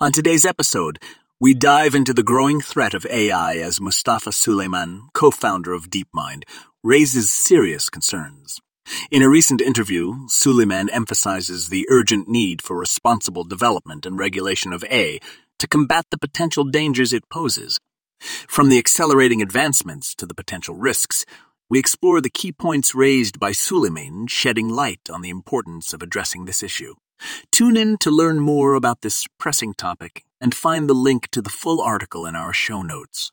On today's episode, we dive into the growing threat of AI as Mustafa Suleyman, co founder of DeepMind, raises serious concerns. In a recent interview, Suleyman emphasizes the urgent need for responsible development and regulation of AI to combat the potential dangers it poses. From the accelerating advancements to the potential risks, we explore the key points raised by Suleyman, shedding light on the importance of addressing this issue. Tune in to learn more about this pressing topic and find the link to the full article in our show notes.